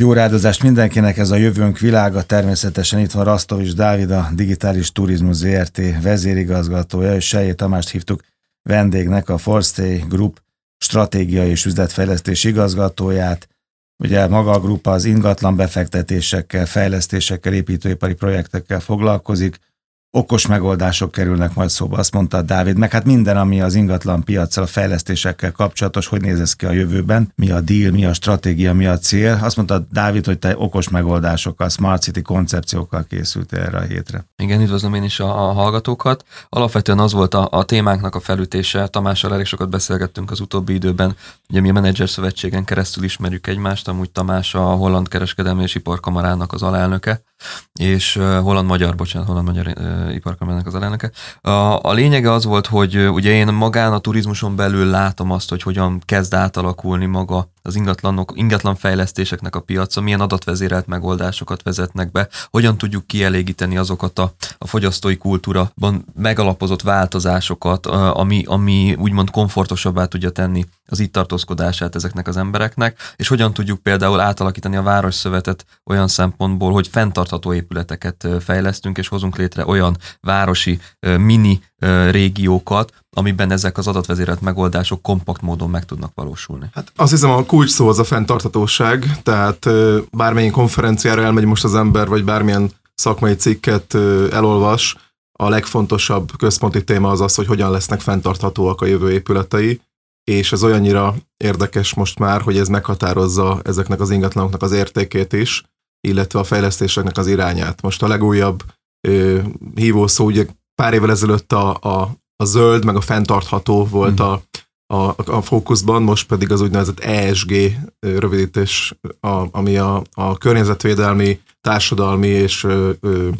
Jó rádozást mindenkinek, ez a jövőnk világa, természetesen itt van Rastovics Dávid, a Digitális Turizmus ZRT vezérigazgatója, és Sejé Tamást hívtuk vendégnek, a Forstay Group stratégiai és üzletfejlesztés igazgatóját. Ugye maga a grupa az ingatlan befektetésekkel, fejlesztésekkel, építőipari projektekkel foglalkozik, okos megoldások kerülnek majd szóba, azt mondta Dávid, meg hát minden, ami az ingatlan piacsal, a fejlesztésekkel kapcsolatos, hogy néz ez ki a jövőben, mi a deal, mi a stratégia, mi a cél. Azt mondta Dávid, hogy te okos megoldásokkal, smart city koncepciókkal készült erre a hétre. Igen, üdvözlöm én is a, a hallgatókat. Alapvetően az volt a, a témánknak a felütése. Tamással elég sokat beszélgettünk az utóbbi időben. Ugye mi a Menedzser Szövetségen keresztül ismerjük egymást, amúgy Tamás a Holland Kereskedelmi és Iparkamarának az alelnöke és holland-magyar, bocsánat, holland-magyar iparkamarának az alelnöke. A, a lényege az volt, hogy ugye én magán a turizmuson belül látom azt, hogy hogyan kezd átalakulni maga az ingatlanok, ingatlan fejlesztéseknek a piaca, milyen adatvezérelt megoldásokat vezetnek be, hogyan tudjuk kielégíteni azokat a, a fogyasztói kultúraban megalapozott változásokat, ami, ami úgymond komfortosabbá tudja tenni az itt tartózkodását ezeknek az embereknek, és hogyan tudjuk például átalakítani a városszövetet olyan szempontból, hogy fenntartható épületeket fejlesztünk, és hozunk létre olyan városi mini régiókat, amiben ezek az adatvezérelt megoldások kompakt módon meg tudnak valósulni. Hát azt hiszem a kulcs szó az a fenntarthatóság, tehát bármilyen konferenciára elmegy most az ember, vagy bármilyen szakmai cikket elolvas, a legfontosabb központi téma az az, hogy hogyan lesznek fenntarthatóak a jövő épületei, és ez olyannyira érdekes most már, hogy ez meghatározza ezeknek az ingatlanoknak az értékét is, illetve a fejlesztéseknek az irányát. Most a legújabb ö, hívószó, ugye pár évvel ezelőtt a, a, a zöld, meg a fenntartható volt hmm. a, a, a fókuszban, most pedig az úgynevezett ESG rövidítés, a, ami a, a környezetvédelmi, társadalmi és,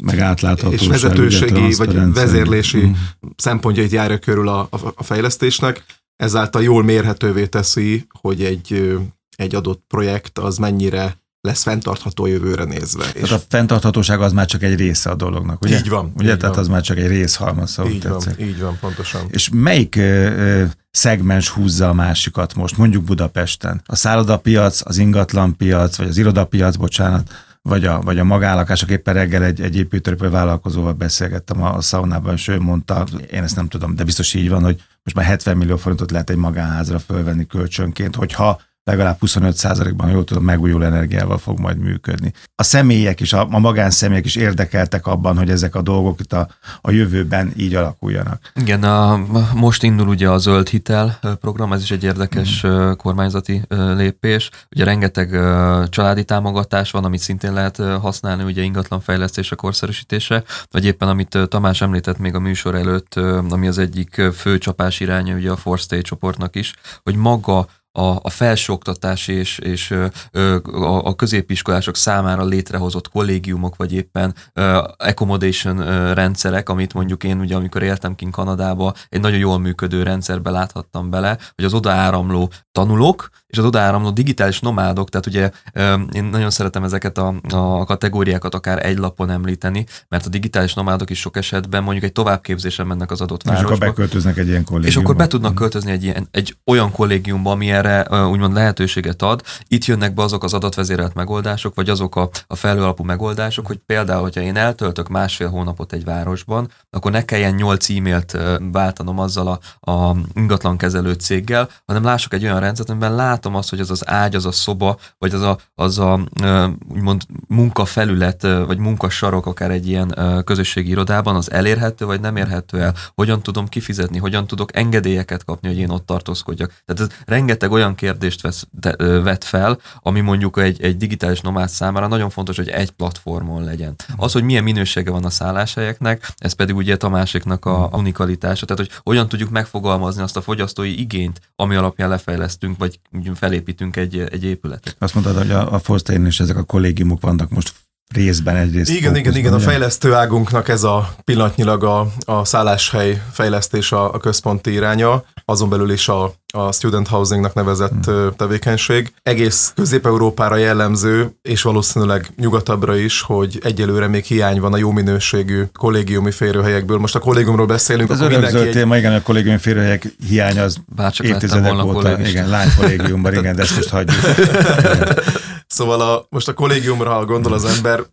meg és vezetőségi vagy vezérlési hmm. szempontjait járja körül a, a, a fejlesztésnek ezáltal jól mérhetővé teszi, hogy egy, egy adott projekt az mennyire lesz fenntartható jövőre nézve. Tehát és a fenntarthatóság az már csak egy része a dolognak, ugye? Így van. Ugye, így tehát van. az már csak egy részhalmaz, szóval így van, így van, pontosan. És melyik ö, szegmens húzza a másikat most, mondjuk Budapesten? A szállodapiac, az ingatlanpiac, vagy az irodapiac, bocsánat, vagy a, vagy a magállakások. Éppen reggel egy, egy építőipari vállalkozóval beszélgettem a, a szaunában, és ő mondta, én ezt nem tudom, de biztos így van, hogy most már 70 millió forintot lehet egy magánházra fölvenni kölcsönként, hogyha legalább 25%-ban, jól tudom, megújuló energiával fog majd működni. A személyek is, a, a magánszemélyek is érdekeltek abban, hogy ezek a dolgok itt a, a jövőben így alakuljanak. Igen, a, most indul ugye a zöld hitel program, ez is egy érdekes mm. kormányzati lépés. Ugye rengeteg családi támogatás van, amit szintén lehet használni, ugye ingatlan fejlesztése, korszerűsítése, vagy éppen amit Tamás említett még a műsor előtt, ami az egyik fő csapás iránya ugye a Forstay csoportnak is, hogy maga a, a felsőoktatás és, és a, a középiskolások számára létrehozott kollégiumok, vagy éppen accommodation rendszerek, amit mondjuk én ugye, amikor éltem kint Kanadába, egy nagyon jól működő rendszerbe láthattam bele, hogy az odaáramló tanulók, és az odaáramló digitális nomádok, tehát ugye én nagyon szeretem ezeket a, a kategóriákat akár egy lapon említeni, mert a digitális nomádok is sok esetben mondjuk egy továbbképzésen mennek az adott városba. És akkor beköltöznek egy ilyen kollégiumba. És akkor be tudnak költözni egy, ilyen, egy olyan kollégiumba, ami erre úgymond lehetőséget ad. Itt jönnek be azok az adatvezérelt megoldások, vagy azok a, a felhőalapú megoldások, hogy például, hogyha én eltöltök másfél hónapot egy városban, akkor ne kelljen nyolc e-mailt váltanom azzal a, a ingatlankezelő céggel, hanem lássuk egy olyan rendszert, amiben látom azt, hogy az az ágy, az a szoba, vagy az a, az a úgymond munkafelület, vagy munkasarok akár egy ilyen közösségi irodában, az elérhető, vagy nem érhető el, hogyan tudom kifizetni, hogyan tudok engedélyeket kapni, hogy én ott tartózkodjak. Tehát ez rengeteg olyan kérdést vesz, de, vet fel, ami mondjuk egy, egy digitális nomád számára nagyon fontos, hogy egy platformon legyen. Az, hogy milyen minősége van a szálláshelyeknek, ez pedig ugye a másiknak a unikalitása, tehát hogy hogyan tudjuk megfogalmazni azt a fogyasztói igényt, ami alapján lefejlesztünk, vagy felépítünk egy, egy épületet. Azt mondtad, hogy a, a Forstein és ezek a kollégiumok vannak most részben egyrészt. Igen, igen, igen, a fejlesztő águnknak ez a pillanatnyilag a, a szálláshely fejlesztés a, a központi iránya, azon belül is a, a student housingnak nevezett hmm. tevékenység. Egész Közép-Európára jellemző, és valószínűleg nyugatabbra is, hogy egyelőre még hiány van a jó minőségű kollégiumi férőhelyekből. Most a kollégiumról beszélünk. Ez örökzöld egy... téma, igen, a kollégiumi férőhelyek hiánya az évtizedek óta, igen, lány kollégiumban, igen, de ezt most hagyjuk. Szóval a, most a kollégiumra, ha gondol az ember,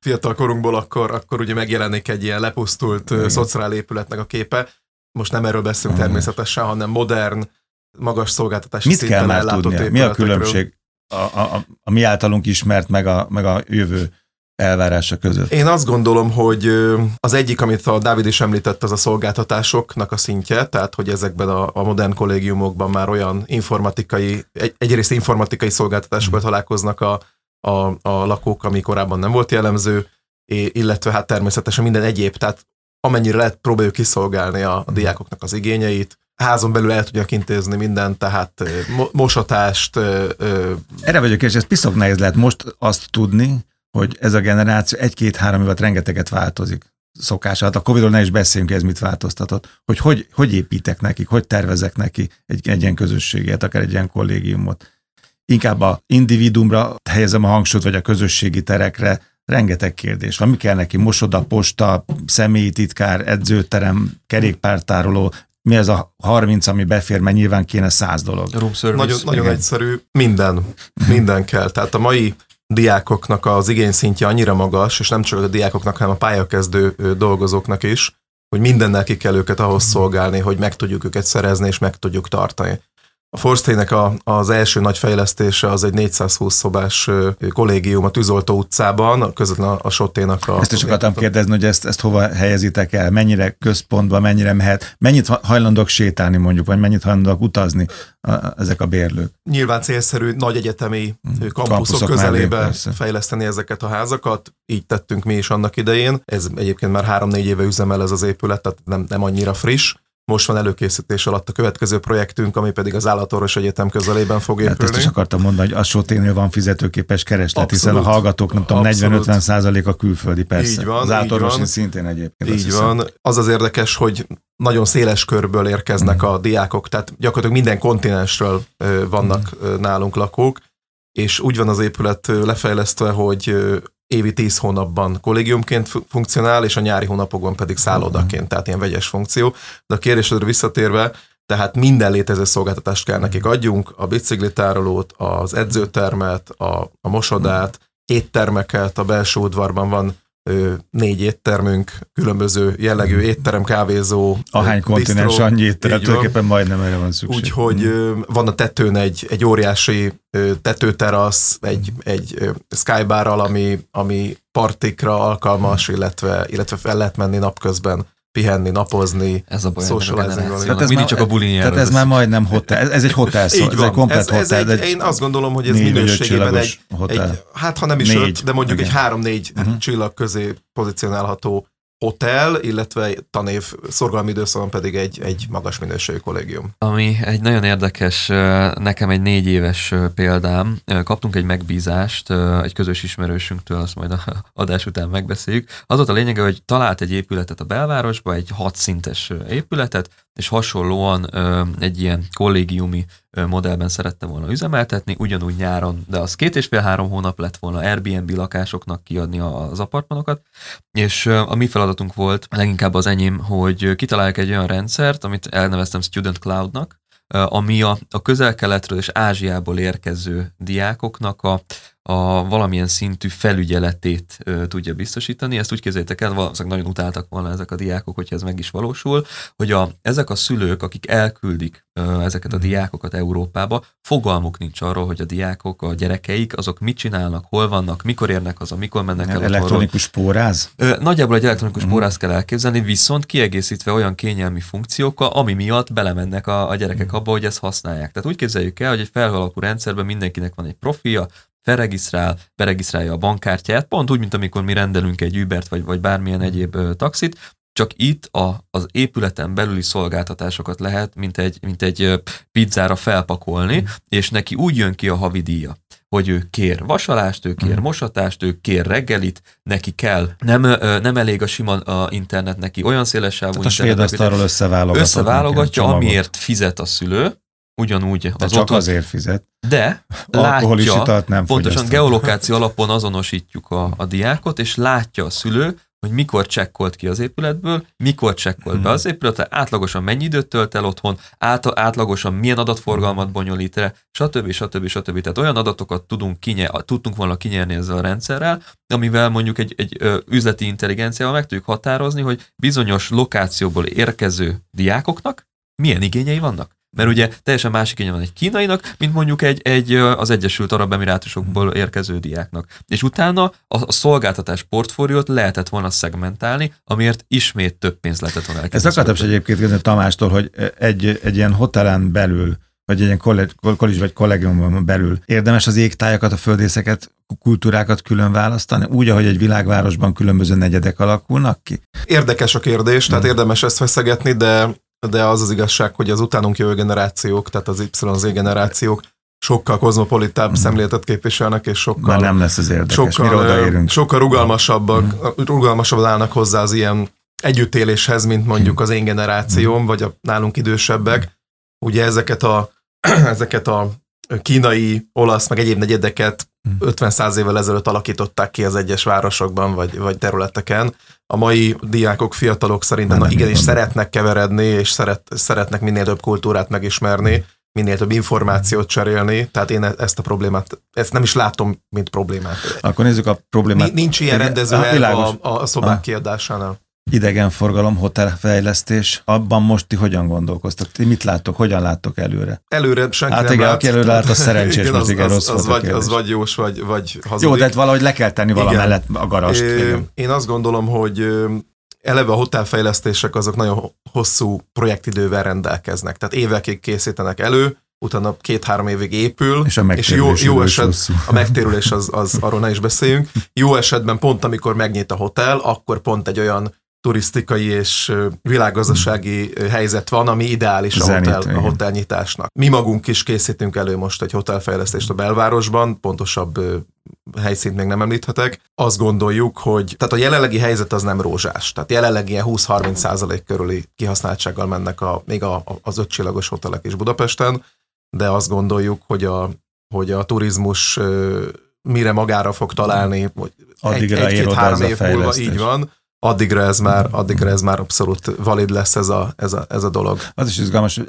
fiatal korunkból, akkor, akkor ugye megjelenik egy ilyen lepusztult uh, szociál épületnek a képe. Most nem erről beszélünk uh természetesen, hanem modern, magas szolgáltatási Mit kell már tudnia? Mi a különbség a, a, a, a mi általunk ismert, meg a, meg a jövő elvárása között? Én azt gondolom, hogy az egyik, amit a Dávid is említett, az a szolgáltatásoknak a szintje, tehát hogy ezekben a, a modern kollégiumokban már olyan informatikai, egy, egyrészt informatikai szolgáltatásokat találkoznak a, a, a lakók, ami korábban nem volt jellemző, illetve hát természetesen minden egyéb, tehát amennyire lehet próbáljuk kiszolgálni a, a diákoknak az igényeit, házon belül el tudjak intézni mindent, tehát mosatást. Erre vagyok, és ez piszok nehéz lehet most azt tudni, hogy ez a generáció egy-két-három évet rengeteget változik szokása. Hát a Covid-ról ne is beszéljünk, ez mit változtatott. Hogy, hogy hogy építek nekik, hogy tervezek neki egy, egy ilyen közösséget, akár egy ilyen kollégiumot. Inkább a individumra helyezem a hangsúlyt, vagy a közösségi terekre, rengeteg kérdés van. Mi kell neki? Mosoda, posta, személyi titkár, edzőterem, kerékpártároló, mi ez a 30, ami befér, mert nyilván kéne 100 dolog. Room service. Nagyon, nagyon egyszerű, minden, minden kell. Tehát a mai diákoknak az igényszintje annyira magas, és nem csak a diákoknak, hanem a pályakezdő dolgozóknak is, hogy mindennel ki kell őket ahhoz szolgálni, hogy meg tudjuk őket szerezni, és meg tudjuk tartani. A Forstének a, az első nagy fejlesztése az egy 420 szobás kollégium a Tűzoltó utcában, közvetlen a, a Soténak a... Ezt is akartam kérdezni, hogy ezt, ezt hova helyezitek el, mennyire központba, mennyire mehet, mennyit hajlandók sétálni mondjuk, vagy mennyit hajlandók utazni a, ezek a bérlők? Nyilván célszerű nagy egyetemi hmm. kampuszok, kampuszok közelébe mellé, fejleszteni ezeket a házakat, így tettünk mi is annak idején. Ez egyébként már három-négy éve üzemel ez az épület, tehát nem, nem annyira friss most van előkészítés alatt a következő projektünk, ami pedig az Állatorvos Egyetem közelében fog épülni. Hát ezt is akartam mondani, hogy a Soténél van fizetőképes kereslet, Abszolút. hiszen a hallgatók, nem tudom, 40-50 százalék a külföldi persze. Így van, az Állatorvosi szintén egyébként. Így van. Az az érdekes, hogy nagyon széles körből érkeznek mm. a diákok, tehát gyakorlatilag minden kontinensről vannak mm. nálunk lakók, és úgy van az épület lefejlesztve, hogy évi 10 hónapban kollégiumként funkcionál, és a nyári hónapokban pedig szállodaként, tehát ilyen vegyes funkció. De a kérdésedre visszatérve, tehát minden létező szolgáltatást kell nekik adjunk, a biciklitárolót, az edzőtermet, a, a mosodát, éttermeket, a belső udvarban van négy éttermünk, különböző jellegű hmm. étterem, kávézó. Ahány kontinens, annyi étterem, tulajdonképpen majdnem erre van szükség. Úgyhogy hmm. van a tetőn egy, egy óriási tetőterasz, egy, egy skybarral, ami, ami partikra alkalmas, illetve, illetve fel lehet menni napközben pihenni, napozni, ez a baj Tehát ez mindig csak a bulin Tehát ez már majdnem hotel, ez, ez egy hotel szó, ez egy komplet ez, hotel. Egy, én azt gondolom, hogy ez minőségében egy, egy, hát ha nem is négy. öt, de mondjuk Igen. egy három-négy uh-huh. csillag közé pozícionálható hotel, illetve tanév szorgalmi időszakon pedig egy, egy magas minőségű kollégium. Ami egy nagyon érdekes, nekem egy négy éves példám. Kaptunk egy megbízást egy közös ismerősünktől, azt majd a adás után megbeszéljük. Az volt a lényege, hogy talált egy épületet a belvárosba, egy hat szintes épületet, és hasonlóan egy ilyen kollégiumi modellben szerette volna üzemeltetni, ugyanúgy nyáron, de az két és fél-három hónap lett volna Airbnb lakásoknak kiadni az apartmanokat, és a mi feladatunk volt, leginkább az enyém, hogy kitalálják egy olyan rendszert, amit elneveztem Student Cloudnak, ami a, a közel-keletről és Ázsiából érkező diákoknak a, a valamilyen szintű felügyeletét ö, tudja biztosítani. Ezt úgy képzeljétek el, valószínűleg nagyon utáltak volna ezek a diákok, hogyha ez meg is valósul, hogy a, ezek a szülők, akik elküldik ö, ezeket a mhm. diákokat Európába, fogalmuk nincs arról, hogy a diákok, a gyerekeik, azok mit csinálnak, hol vannak, mikor érnek haza, mikor mennek el. Elektronikus póráz? Ö, nagyjából egy elektronikus uh-huh. póráz kell elképzelni, viszont kiegészítve olyan kényelmi funkciókkal, ami miatt belemennek a, a gyerekek uh-huh. abba, hogy ezt használják. Tehát úgy képzeljük el, hogy egy felhalapú rendszerben mindenkinek van egy profilja, felregisztrál, beregisztrálja a bankkártyát, pont úgy, mint amikor mi rendelünk egy Ubert vagy, vagy bármilyen egyéb ö, taxit, csak itt a, az épületen belüli szolgáltatásokat lehet, mint egy, mint egy pizzára felpakolni, mm. és neki úgy jön ki a havidíja, hogy ő kér vasalást, ő kér mm. mosatást, ő kér reggelit, neki kell. Nem, nem elég a sima a internet neki, olyan széles sávú internet. A svéd összeválogatja, amiért fizet a szülő, ugyanúgy de az csak otthon, azért fizet. De látja, nem pontosan geolokáció alapon azonosítjuk a, a diákot, és látja a szülő, hogy mikor csekkolt ki az épületből, mikor csekkolt be Hmm. az épületre, átlagosan mennyi időt tölt el otthon, át, átlagosan milyen adatforgalmat bonyolít le, stb. stb. stb. Tehát olyan adatokat tudunk kinye, tudtunk volna kinyerni ezzel a rendszerrel, amivel mondjuk egy, egy ö, üzleti intelligenciával meg tudjuk határozni, hogy bizonyos lokációból érkező diákoknak milyen igényei vannak. Mert ugye teljesen másik igénye van egy kínainak, mint mondjuk egy, egy az Egyesült Arab Emirátusokból érkező diáknak. És utána a, a szolgáltatás portfóliót lehetett volna szegmentálni, amiért ismét több pénzt lehetett volna Ezt elkezdeni akartam is egyébként kérdezni Tamástól, hogy egy, egy ilyen hotelen belül, vagy egy ilyen kollég, kollégis vagy kollégiumban belül érdemes az égtájakat, a földészeket, kultúrákat külön választani, úgy, ahogy egy világvárosban különböző negyedek alakulnak ki? Érdekes a kérdés, tehát Mhm. érdemes ezt feszegetni, de, de az az igazság, hogy az utánunk jövő generációk, tehát az YZ generációk sokkal kozmopolitább szemléletet képviselnek, és sokkal Már nem lesz ez érdekes, mire sokkal, odaérünk. ö, sokkal rugalmasabbak, rugalmasabban állnak hozzá az ilyen együttéléshez, mint mondjuk az én generációm, vagy a nálunk idősebbek. Ugye ezeket a, ezeket a kínai, olasz, meg egyéb negyedeket 50-100 évvel ezelőtt alakították ki az egyes városokban, vagy, vagy területeken. A mai diákok, fiatalok szerintem na, igenis szeretnek keveredni, és szeret, szeretnek minél több kultúrát megismerni, minél több információt cserélni, tehát én e- ezt a problémát, ezt nem is látom, mint problémát. Akkor nézzük a problémát. Ni- Nincs ilyen rendező világos. a, a szobák Ah. kiadásánál. Idegenforgalom, hotelfejlesztés, abban most ti hogyan gondolkoztok? Ti mit láttok, hogyan láttok előre? Előre senki Hát nem igen, lát. aki előre lát, az szerencsés, igen, az, igen, az, az, volt a vagy, az vagy jós, vagy, vagy hazudik. Jó, de hát valahogy le kell tenni valamellett a garast. Igen. Én azt gondolom, hogy eleve a hotelfejlesztések azok nagyon hosszú projektidővel rendelkeznek. Tehát évekig készítenek elő, utána két-három évig épül, És a és jó, jó eset, hosszú. a megtérülés az, az, arról ne is beszéljünk. Jó esetben pont amikor megnyit a hotel, akkor pont egy olyan turisztikai és világgazdasági helyzet van, ami ideális a hotel, a hotelnyitásnak. Mi magunk is készítünk elő most egy hotelfejlesztést a belvárosban, pontosabb helyszínt még nem említhetek. Azt gondoljuk, hogy tehát a jelenlegi helyzet az nem rózsás. Tehát jelenleg ilyen 20-30 százalék körüli kihasználtsággal mennek a, még a, az ötcsillagos hotelek is Budapesten, de azt gondoljuk, hogy a, hogy a turizmus mire magára fog találni, hogy egy-két-három ez a év múlva így van, addigra ez már, addigra ez már abszolút valid lesz ez a, ez a, ez a dolog. Az is izgalmas, hogy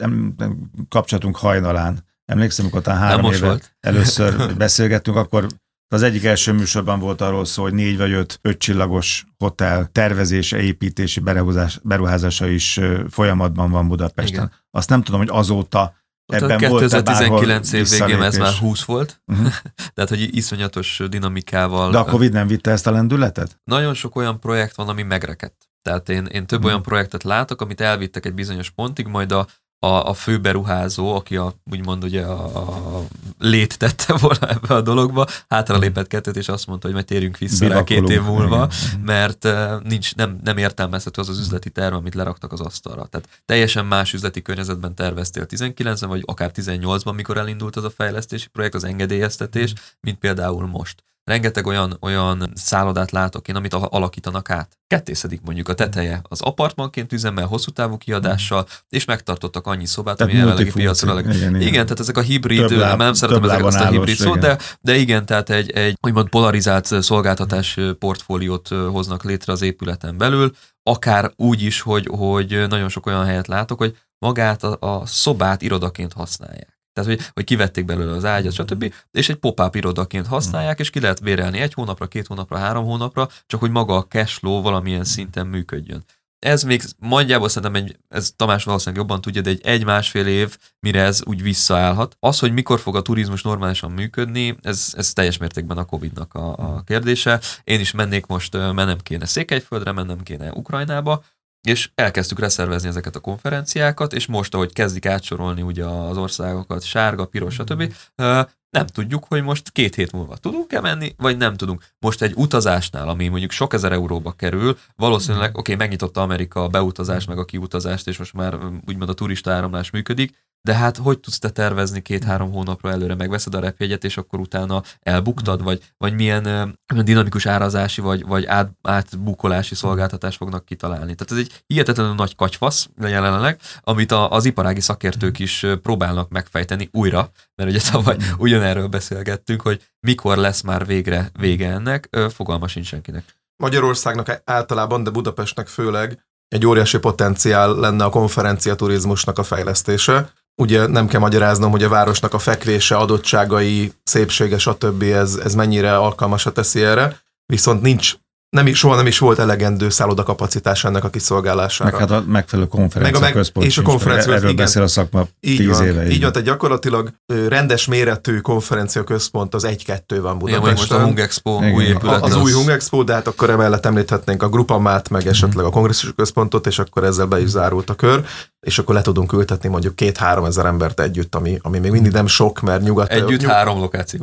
kapcsolatunk hajnalán. Emlékszem, amikor talán három éve volt. először beszélgettünk, akkor az egyik első műsorban volt arról szó, hogy négy vagy öt ötcsillagos hotel tervezése, építési beruházás, beruházása is folyamatban van Budapesten. Igen. Azt nem tudom, hogy azóta ebben volt-e 2019 év végén ez már visszalépés? 20 volt, Mhm. tehát hogy iszonyatos dinamikával. De a Covid nem vitte ezt a lendületet? Nagyon sok olyan projekt van, ami megrekedt. Tehát én, én több Mhm. olyan projektet látok, amit elvittek egy bizonyos pontig, majd a, a, a fő beruházó, aki a, úgymond ugye a, a lét tette volna ebbe a dologba, hátra lépett kettőt, és azt mondta, hogy majd térjünk vissza rá két év Bivakolunk. múlva, Igen. mert nincs, nem, nem értelmezhető az az üzleti terv, amit leraktak az asztalra. Tehát teljesen más üzleti környezetben terveztél 19-ben, vagy akár 18-ban, mikor elindult az a fejlesztési projekt, az engedélyeztetés, mint például most. Rengeteg olyan, olyan szállodát látok én, amit alakítanak át. Kettészedik mondjuk a teteje az apartmanként üzemmel, hosszú távú kiadással, és megtartottak annyi szobát, Tehát ami jelenlegi piacra leg... Igen, igen. Igen, tehát ezek a hibrid, Több láb- nem szeretem ezeket azt a hibrid szót, de, de igen, tehát egy, egy úgymond polarizált szolgáltatás portfóliót hoznak létre az épületen belül, akár úgy is, hogy, hogy nagyon sok olyan helyet látok, hogy magát a, a szobát irodaként használják. Tehát, hogy, hogy kivették belőle az ágyat, stb. És egy pop-up irodaként használják, és ki lehet bérelni egy hónapra, két hónapra, három hónapra, csak hogy maga a cash flow valamilyen szinten működjön. Ez még nagyjából szerintem egy, ez Tamás valószínűleg jobban tudja, de egy egy-másfél év, mire ez úgy visszaállhat. Az, hogy mikor fog a turizmus normálisan működni, ez, ez teljes mértékben a Covid-nak a, a kérdése. Én is mennék most, mennem kéne Székelyföldre, mennem kéne Ukrajnába, és elkezdtük reszervezni ezeket a konferenciákat, és most, ahogy kezdik átsorolni ugye az országokat, sárga, piros, stb., ö, nem tudjuk, hogy most két hét múlva tudunk-e menni, vagy nem tudunk. Most egy utazásnál, ami mondjuk sok ezer euróba kerül, valószínűleg, oké, okay, megnyitotta Amerika a beutazást, meg a kiutazást, és most már úgymond a turista áramlás működik, de hát hogy tudsz te tervezni két-három hónapra előre, megveszed a repjegyet, és akkor utána elbuktad, vagy, vagy milyen ö, milyen dinamikus árazási, vagy, vagy át, átbukolási szolgáltatást fognak kitalálni. Tehát ez egy hihetetlenül nagy kacsfasz jelenleg, amit a, az iparági szakértők is ö, próbálnak megfejteni újra, mert ugye tavaly ugyanerről beszélgettünk, hogy mikor lesz már végre vége ennek, ö, fogalma sincs senkinek. Magyarországnak általában, de Budapestnek főleg egy óriási potenciál lenne a konferencia turizmusnak a fejlesztése. Ugye nem kell magyaráznom, hogy a városnak a fekvése, adottságai, szépsége, stb. ez, ez mennyire alkalmasat teszi erre, viszont nincs nem is, soha nem is volt elegendő kapacitás ennek a kiszolgálására. Meg hát a megfelelő konferencia meg a meg, központ És a konferencia Erről igen. beszél a szakma így tíz van, éve. Így van, tehát gyakorlatilag rendes méretű konferencia központ az egy-kettő van Budapesten. Igen, most a Hung Expo igen. új épület. Az, az új Hung Expo, de hát akkor emellett említhetnénk a Grupamát, meg esetleg a kongresszus központot, és akkor ezzel be is zárult a kör és akkor le tudunk ültetni mondjuk két-három ezer embert együtt, ami, ami még mindig nem sok, mert nyugat... Együtt nyug... három lokáció.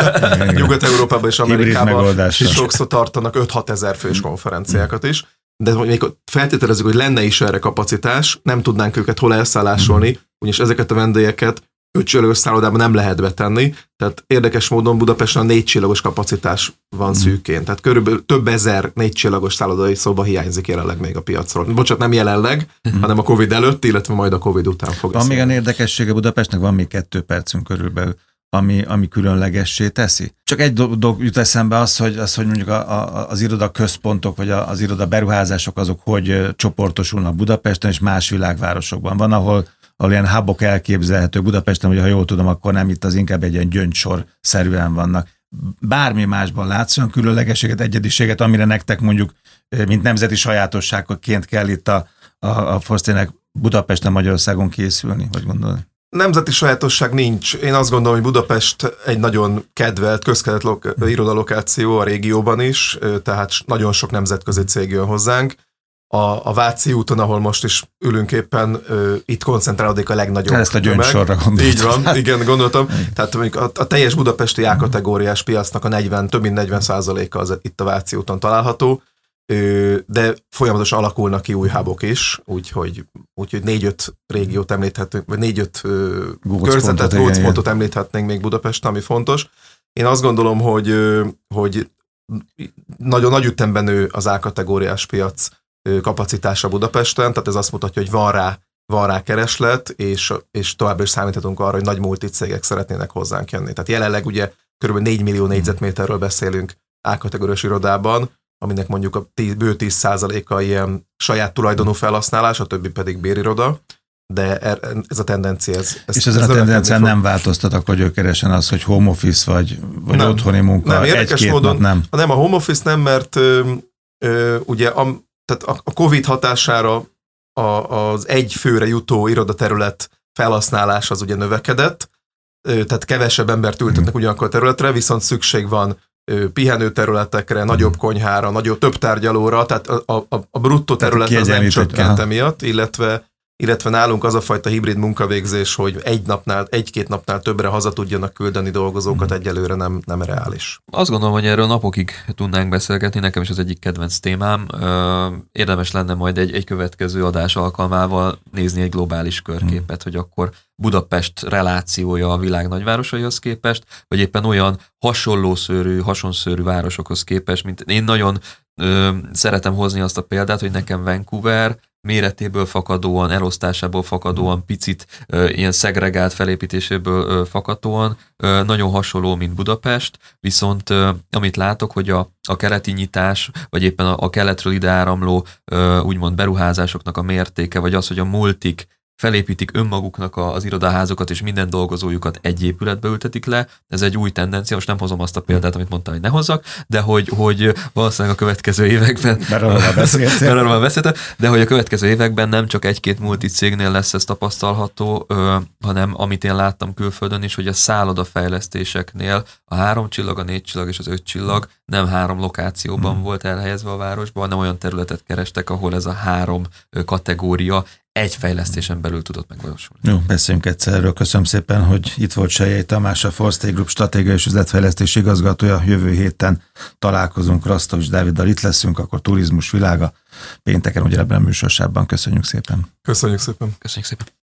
Nyugat-Európában és Amerikában sokszor tartanak 5-6 ezer fős konferenciákat is, de még feltételezzük, hogy lenne is erre kapacitás, nem tudnánk őket hol elszállásolni, ugyanis ezeket a vendégeket ötcsillagos szállodában nem lehet betenni, tehát érdekes módon Budapesten a négy csillagos kapacitás van mm. szűkén, tehát körülbelül több ezer négy csillagos szállodai szóba hiányzik jelenleg még a piacról. Bocsát, nem jelenleg, mm. hanem a Covid előtt, illetve majd a Covid után fog. Van még a érdekessége Budapestnek, van még kettő percünk körülbelül ami, ami különlegessé teszi. Csak egy dolog jut eszembe az, hogy, az, hogy mondjuk a, a, az iroda központok, vagy az iroda beruházások azok hogy csoportosulnak Budapesten és más világvárosokban. Van, ahol ahol ilyen hubok elképzelhető Budapesten, hogy ha jól tudom, akkor nem itt az inkább egy ilyen gyöngysor szerűen vannak. Bármi másban látsz olyan különlegességet, egyediséget, amire nektek mondjuk, mint nemzeti sajátosságként kell itt a, a, a Budapesten, Magyarországon készülni, vagy gondolod? Nemzeti sajátosság nincs. Én azt gondolom, hogy Budapest egy nagyon kedvelt, közkedvelt lo- irodalokáció a régióban is, tehát nagyon sok nemzetközi cég jön hozzánk a, a Váci úton, ahol most is ülünk éppen, ö, itt koncentrálódik a legnagyobb Ezt a gyöngysorra gondoltam. Így van, hát- igen, gondoltam. Tehát mondjuk a, a teljes budapesti A-kategóriás piacnak a 40, több mint 40 százaléka az itt a Váci úton található, de folyamatosan alakulnak ki új hábok is, úgyhogy, úgyhogy négy-öt régiót említhetünk, vagy négy-öt körzetet, gócpontot említhetnénk még Budapest, ami fontos. Én azt gondolom, hogy, hogy nagyon nagy ütemben nő az A-kategóriás piac kapacitása Budapesten, tehát ez azt mutatja, hogy van rá, van rá kereslet, és, és továbbra is számíthatunk arra, hogy nagy multicégek szeretnének hozzánk jönni. Tehát jelenleg ugye kb. 4 millió négyzetméterről beszélünk A-kategóriás irodában, aminek mondjuk a 10, bő 10%-a ilyen saját tulajdonú felhasználás, a többi pedig bériroda, de er, ez a tendencia. Ez, ez, és ez, ez a tendencia nem változtat akkor gyökeresen az, hogy home office vagy, vagy nem, otthoni munka, nem, egy-két módon, nap nem. Nem, a home office nem, mert ö, ö, ugye a, tehát a Covid hatására a, az egy főre jutó irodaterület felhasználás az ugye növekedett, tehát kevesebb embert ültetnek mhm. ugyanakkor a területre, viszont szükség van pihenőterületekre, mhm. nagyobb konyhára, nagyobb több tárgyalóra, tehát a, a, a bruttó terület az nem csökkent emiatt, illetve illetve nálunk az a fajta hibrid munkavégzés, hogy egy napnál, egy-két napnál többre haza tudjanak küldeni dolgozókat, mm. egyelőre nem, nem reális. Azt gondolom, hogy erről napokig tudnánk beszélgetni, nekem is az egyik kedvenc témám. Érdemes lenne majd egy, egy következő adás alkalmával nézni egy globális körképet, mm. hogy akkor Budapest relációja a világ nagyvárosaihoz képest, vagy éppen olyan hasonlószörű, hasonszörű városokhoz képest, mint én nagyon ö, szeretem hozni azt a példát, hogy nekem Vancouver méretéből fakadóan, elosztásából fakadóan, picit ö, ilyen szegregált felépítéséből ö, fakadóan ö, nagyon hasonló, mint Budapest, viszont ö, amit látok, hogy a, a keleti nyitás, vagy éppen a, a keletről ide áramló ö, úgymond beruházásoknak a mértéke, vagy az, hogy a multik felépítik önmaguknak az irodaházokat, és minden dolgozójukat egy épületbe ültetik le. Ez egy új tendencia, most nem hozom azt a példát, amit mondtam, hogy ne hozzak, de hogy, hogy valószínűleg a következő években, mert arról beszéltem, de hogy a következő években nem csak egy-két multicégnél lesz ez tapasztalható, hanem amit én láttam külföldön is, hogy a szállodafejlesztéseknél a három csillag, a négy csillag és az öt csillag nem három lokációban hmm. volt elhelyezve a városban, hanem olyan területet kerestek, ahol ez a három kategória egy fejlesztésen belül tudott megvalósulni. Jó, beszéljünk egyszer erről. Köszönöm szépen, hogy itt volt Sejjei Tamás, a Forstay Group stratégiai és üzletfejlesztési igazgatója. Jövő héten találkozunk Rastovics Dáviddal, itt leszünk, akkor turizmus világa. Pénteken ugye ebben a műsorsában. Köszönjük szépen. Köszönjük szépen. Köszönjük szépen.